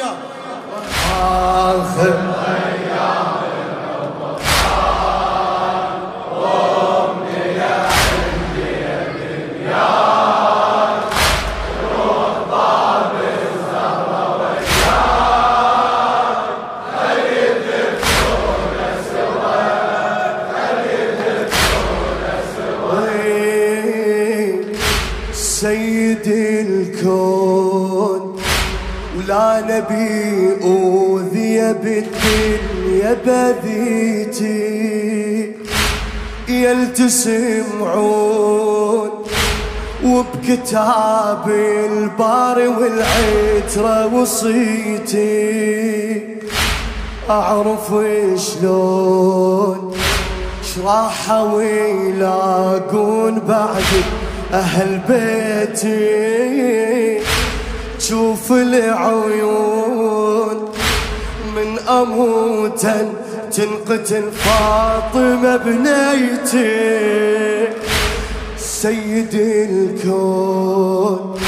وياه آخر سيد الكون. ولا نبي أوذي بالدنيا بذيتي. يلتسم عون وبكتاب الباري والعترة وصيتي. أعرف شلون شراح ويلاقون بعد أهل بيتي. تشوف العيون من أموتا تنقتل فاطمة بنيتي. سيد الكون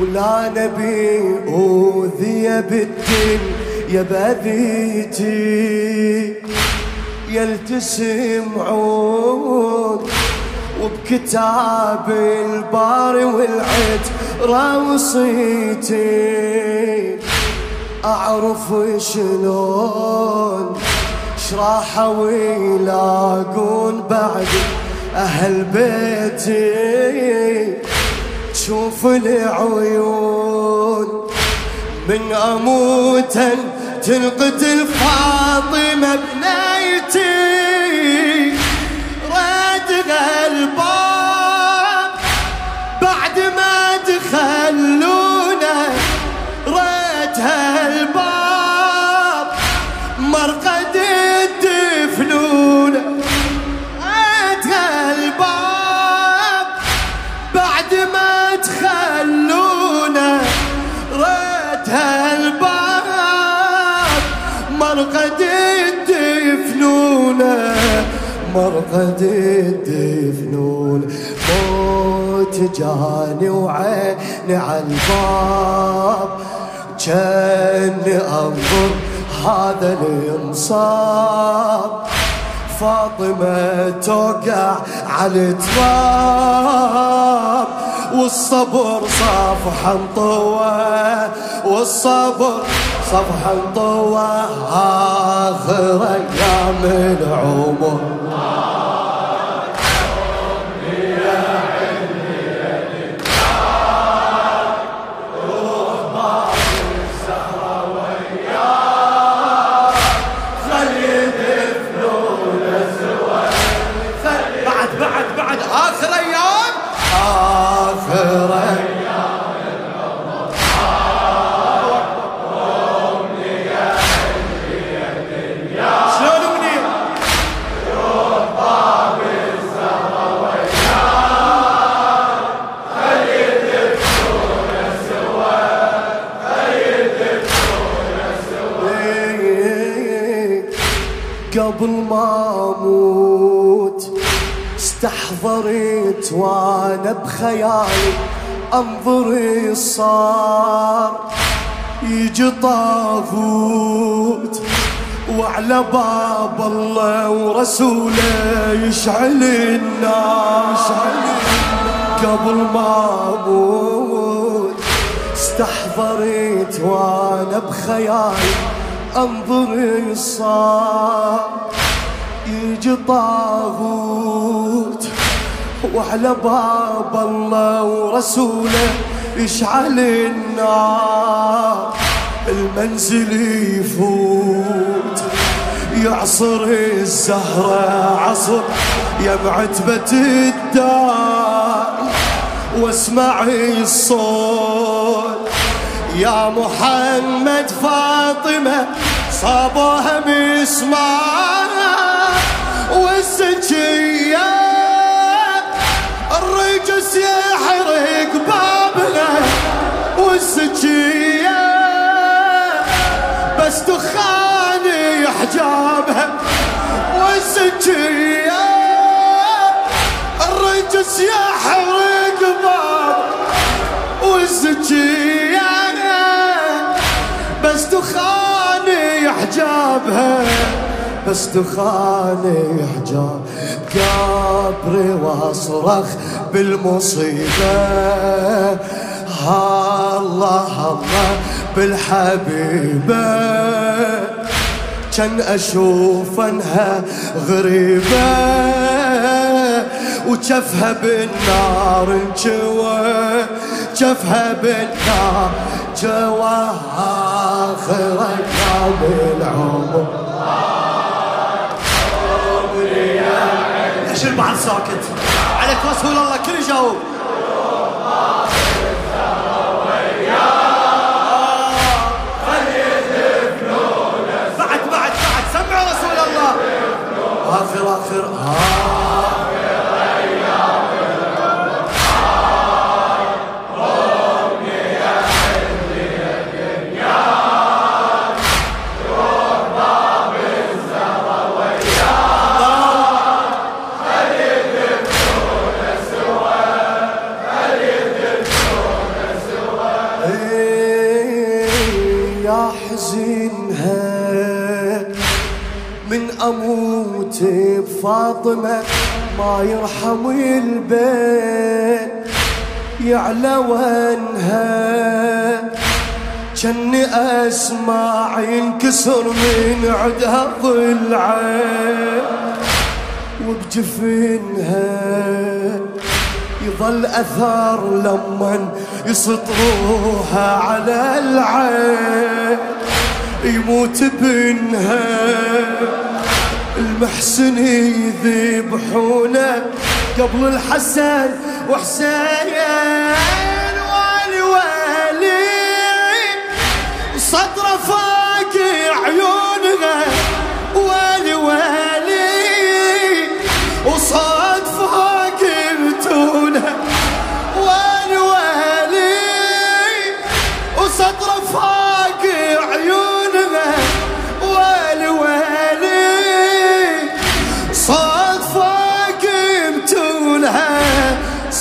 ولا نبي أوذي بالدين يا بذيتي. يلتسم عود وبكتاب الباري والعد راوصيتي أعرف شلون شراحة ويلاقون بعد أهل بيتي. تشوف العيون من أموت تنقتل فاطمة بنيتي مرقد الدفنونة ردها الباب بعد ما تخلونا ردها الباب مرقد الدفنونة مرقد الدفنون موت جاني وعيني على الباب كان أنظر هذا الانصاب. فاطمة توقع على التراب. والصبر صفحا طوى. والصبر صفحا طوى. آخر أيام العمر. استحضرت وأنا بخيالي أنظر صار يجي طاغوت وعلى باب الله ورسوله يشعل النار قبل ما أموت استحضرت وأنا بخيالي أنظر صار يجي طاغوت وعلى باب الله ورسوله يشعل النار. المنزل يفوت يعصر الزهرة عصر يا معتبة الدار. واسمع الصوت يا محمد فاطمة صابوها مسمار والسجية دخاني حجابها والسجية الرجس يحرق بابها والزكية بس حجابها. بس دخاني حجاب. قبري واصرخ بالمصيبة. الله الله بالحبيبة. كان أشوف أنها غريبة وجفها بالنار انجوى جفها بالنار جوا. آخر أيام العمر. ليش البعض ساكت؟ عليك رسول الله كل يجاوب يا حزينها من أموت بفاطمة ما يرحم البيت يعلى وانها جني اسمع ينكسر من عدها ضلعين وبجفنها. يظل أثار لما يسطروها على العين. يموت ابنها المحسن يذبحونه قبل الحسن وحسين والي والي صدره فاق عيونها.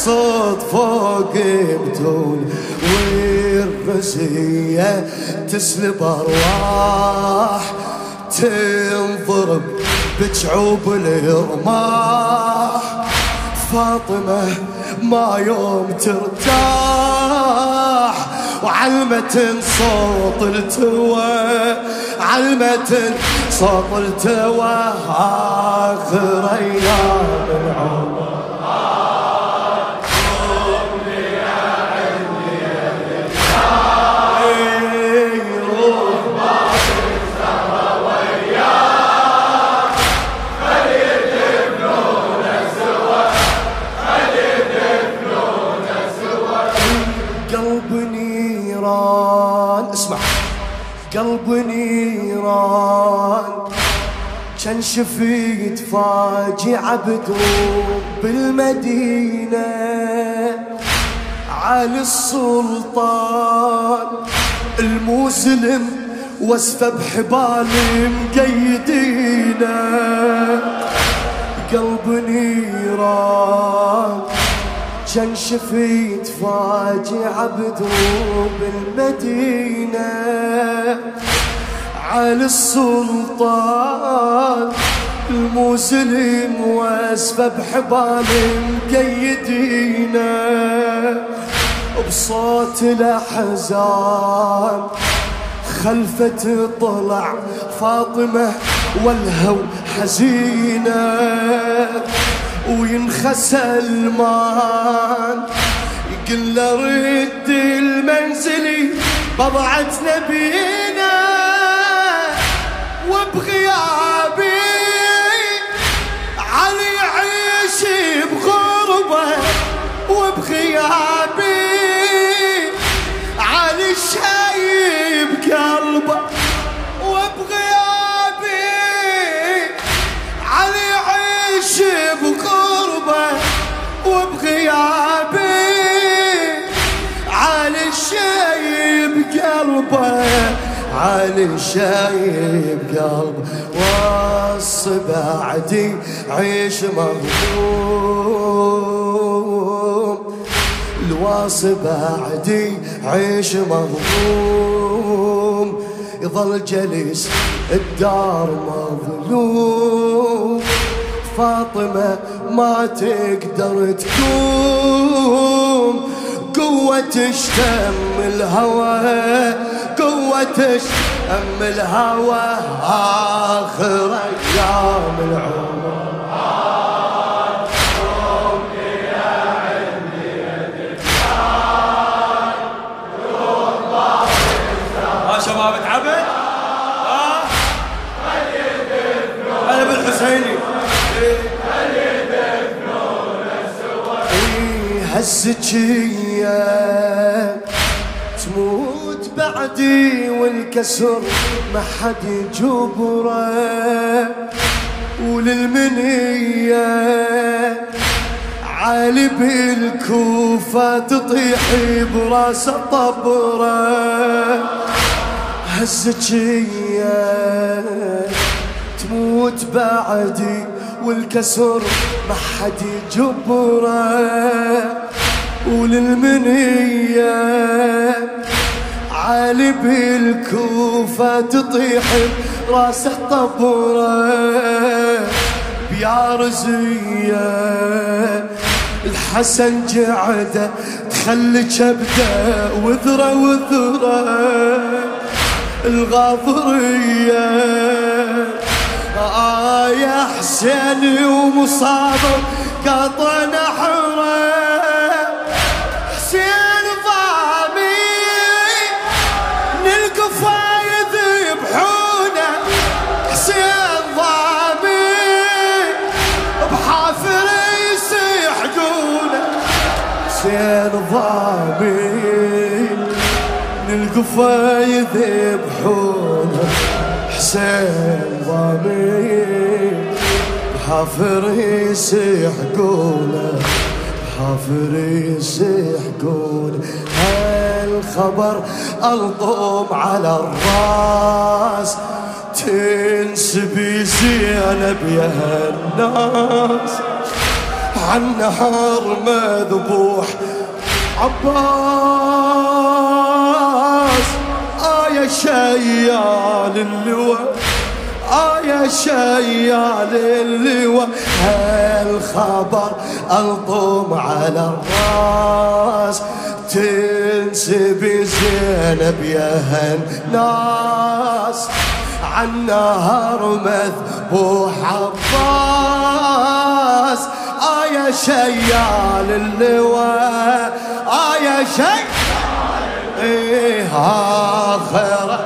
صوت فوق بتون والرزية تسلب أرواح تنضرب بجعوب الرماح فاطمة ما يوم ترتاح وعلمة صوت التوى علمة صوت التوى آخر أيام. نيران. اسمع. قلب نيران. كان شفيت فاجعة بدوب بالمدينة. علي السلطان. المسلم واسفة بحبال مقيدينه. قلب نيران. كان شفيت فاجعة بدروب المدينة على السلطان. المسلم واسفة بحبال مقيدينه بصوت الأحزان. خلفة طلع فاطمة والهو حزينة. وينخسى المان يقول له رد المنزلي بضعة نبينا وبغيابي. علي يعيش بغربة وبغيابي. علي شايب قلبه. علي شايب قلبه وص بعدي عيش مهموم الواصي بعدي عيش مهموم يظل جليس الدار مظلوم. فاطمة ما تقدر تقوم. قوة تشتم الهوى قوة تشتم الهوى آخر أيام العمر. شباب تعبت؟ ها؟ أنا بالحسيني. تموت بعدي والكسر ما حد يجبره وللمنية عالي بالكوفة تطيح براس طبره هالزكية تموت بعدي والكسر ما حد يجبره وللمنية عالي بالكوفة تطيح راسه طبره بيا رزية الحسن جعده تخلي كبده وذره وذره. الغاضرية آه يا حسين ومصابر قطع نحرة. نلقفا يذبحونه حسين ضامي حافر يسيحقونه حافر يسيحقونه هالخبر الطوم على الراس. تنسبي زينب يا هالناس عن نهار مذبوح عباس. شيال اللواء. آه يا شيال اللواء. هالخبر ألطم على الراس. تنسبي زينب يا هالناس. عن نهر مذبوح عباس. آه يا شيال اللواء. آه يا شيال إيه آخر